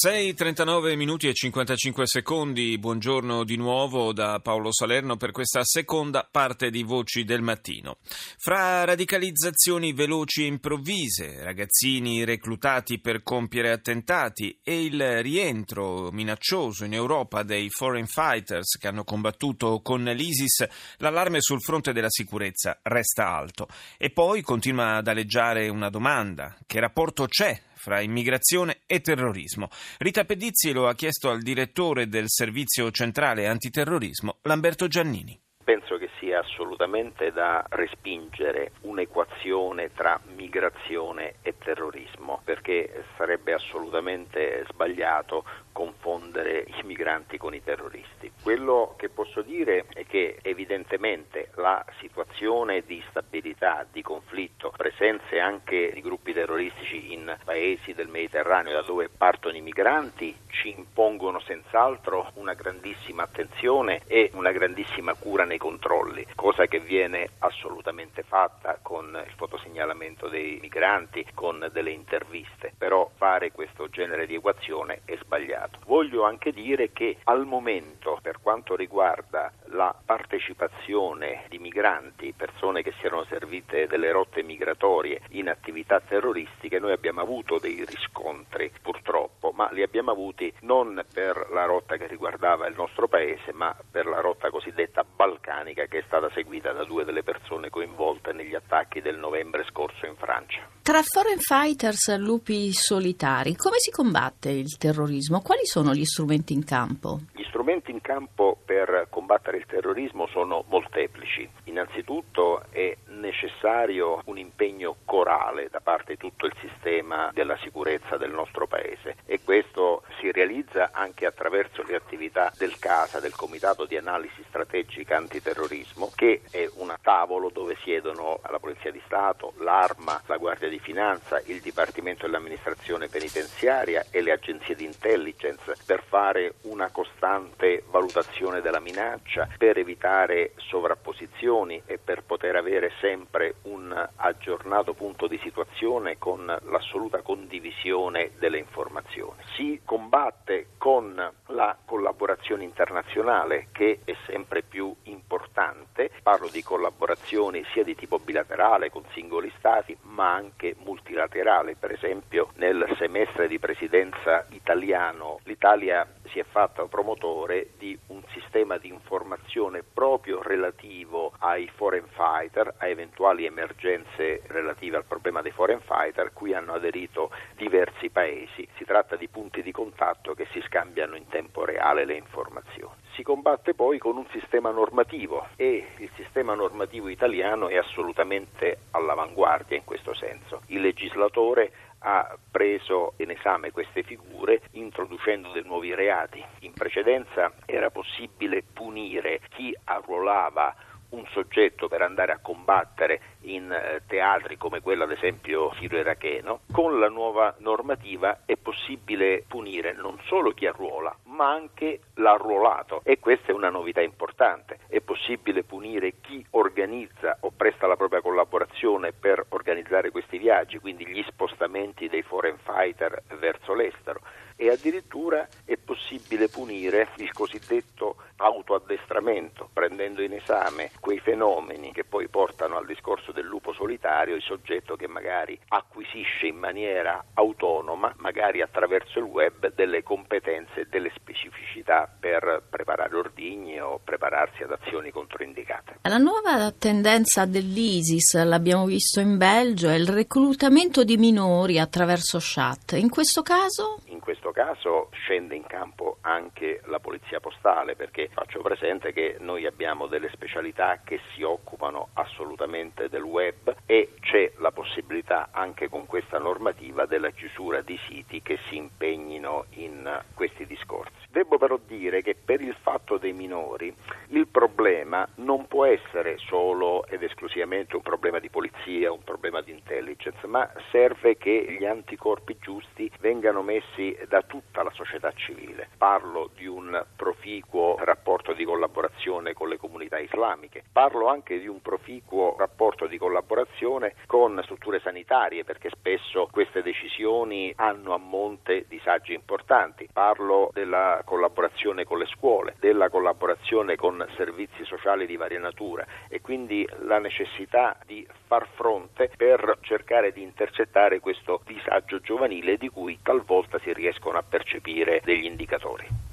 6.39 minuti e 55 secondi, buongiorno di nuovo da Paolo Salerno per questa seconda parte di Voci del Mattino. Fra radicalizzazioni veloci e improvvise, ragazzini reclutati per compiere attentati e il rientro minaccioso in Europa dei foreign fighters che hanno combattuto con l'ISIS, l'allarme sul fronte della sicurezza resta alto. E poi continua ad aleggiare una domanda, che rapporto c'è fra immigrazione e terrorismo. Rita Pedizzi lo ha chiesto al direttore del Servizio Centrale Antiterrorismo, Lamberto Giannini penso che sia assolutamente da respingere un'equazione tra migrazione e terrorismo, perché sarebbe assolutamente sbagliato confondere i migranti con i terroristi. Quello che posso dire è che evidentemente la situazione di stabilità, di conflitto, presenze anche di gruppi terroristici in paesi del Mediterraneo da dove partono i migranti ci impongono senz'altro una grandissima attenzione e una grandissima cura nei controlli, cosa che viene assolutamente fatta con il fotosegnalamento dei migranti, con delle interviste, però fare questo genere di equazione è sbagliato. Voglio anche dire che al momento, per quanto riguarda la partecipazione di migranti, persone che si erano servite delle rotte migratorie in attività terroristiche, noi abbiamo avuto dei riscontri purtroppo, ma li abbiamo avuti non per la rotta che riguardava il nostro paese, ma per la rotta cosiddetta balcanica che è stata seguita da due delle persone coinvolte negli attacchi del novembre scorso in Francia. Tra foreign fighters e lupi solitari, come si combatte il terrorismo? Quali sono gli strumenti in campo? Gli strumenti in campo per combattere il terrorismo sono molteplici. Innanzitutto è necessario un impegno corale da parte di tutto il sistema della sicurezza del nostro Paese e questo si realizza anche attraverso le attività del CASA, del Comitato di Analisi Strategica Antiterrorismo, che è un tavolo dove siedono la Polizia di Stato, l'Arma, la Guardia di Finanza, il Dipartimento dell'Amministrazione Penitenziaria e le agenzie di intelligence per fare una costante valutazione della minaccia, per evitare sovrapposizioni e per poter avere sempre un aggiornato punto di situazione con l'assoluta condivisione delle informazioni. Si combatte con la collaborazione internazionale che è sempre più importante, parlo di collaborazioni sia di tipo bilaterale con singoli stati ma anche multilaterale, per esempio nel semestre di presidenza italiano l'Italia si è fatta promotore di un sistema di informazione proprio relativo ai foreign fighter, a eventuali emergenze relative al problema dei foreign fighter, cui hanno aderito diversi paesi. Si tratta di punti di contatto che si scambiano in tempo reale le informazioni. Si combatte poi con un sistema normativo e il sistema normativo italiano è assolutamente all'avanguardia in questo senso. Il legislatore ha preso in esame queste figure introducendo dei nuovi reati. In precedenza era possibile punire chi arruolava un soggetto per andare a combattere in eh, teatri come quello ad esempio sirio-iracheno, con la nuova normativa è possibile punire non solo chi arruola, ma anche l'arruolato e questa è una novità importante. È possibile punire chi organizza o presta la propria collaborazione per organizzare questi viaggi, quindi gli spostamenti dei foreign fighter verso l'estero e addirittura è possibile punire il cosiddetto autoaddestramento, prendendo in esame quei fenomeni che poi portano al discorso del lupo solitario, il soggetto che magari acquisisce in maniera autonoma, magari attraverso il web, delle competenze e delle specificità per preparare ordigni o prepararsi ad azioni controindicate. La nuova tendenza dell'ISIS, l'abbiamo visto in Belgio, è il reclutamento di minori attraverso chat. In questo caso? Caso scende in campo anche la polizia postale perché faccio presente che noi abbiamo delle specialità che si occupano assolutamente del web e c'è la possibilità anche con questa normativa della chiusura di siti che si impegnino in questi discorsi. Debbo però dire che per il fatto dei minori il problema non può essere solo ed esclusivamente un problema di polizia, un problema di intelligence, ma serve che gli anticorpi giusti vengano messi da tutta la società civile. Parlo di un proficuo rapporto di collaborazione con le comunità islamiche, parlo anche di un proficuo rapporto di collaborazione con strutture sanitarie perché spesso queste decisioni hanno a monte disagi importanti. Parlo della collaborazione con le scuole, della collaborazione con servizi sociali di varia natura e quindi la necessità di far fronte per cercare di intercettare questo disagio giovanile di cui talvolta si riescono a percepire degli indicatori.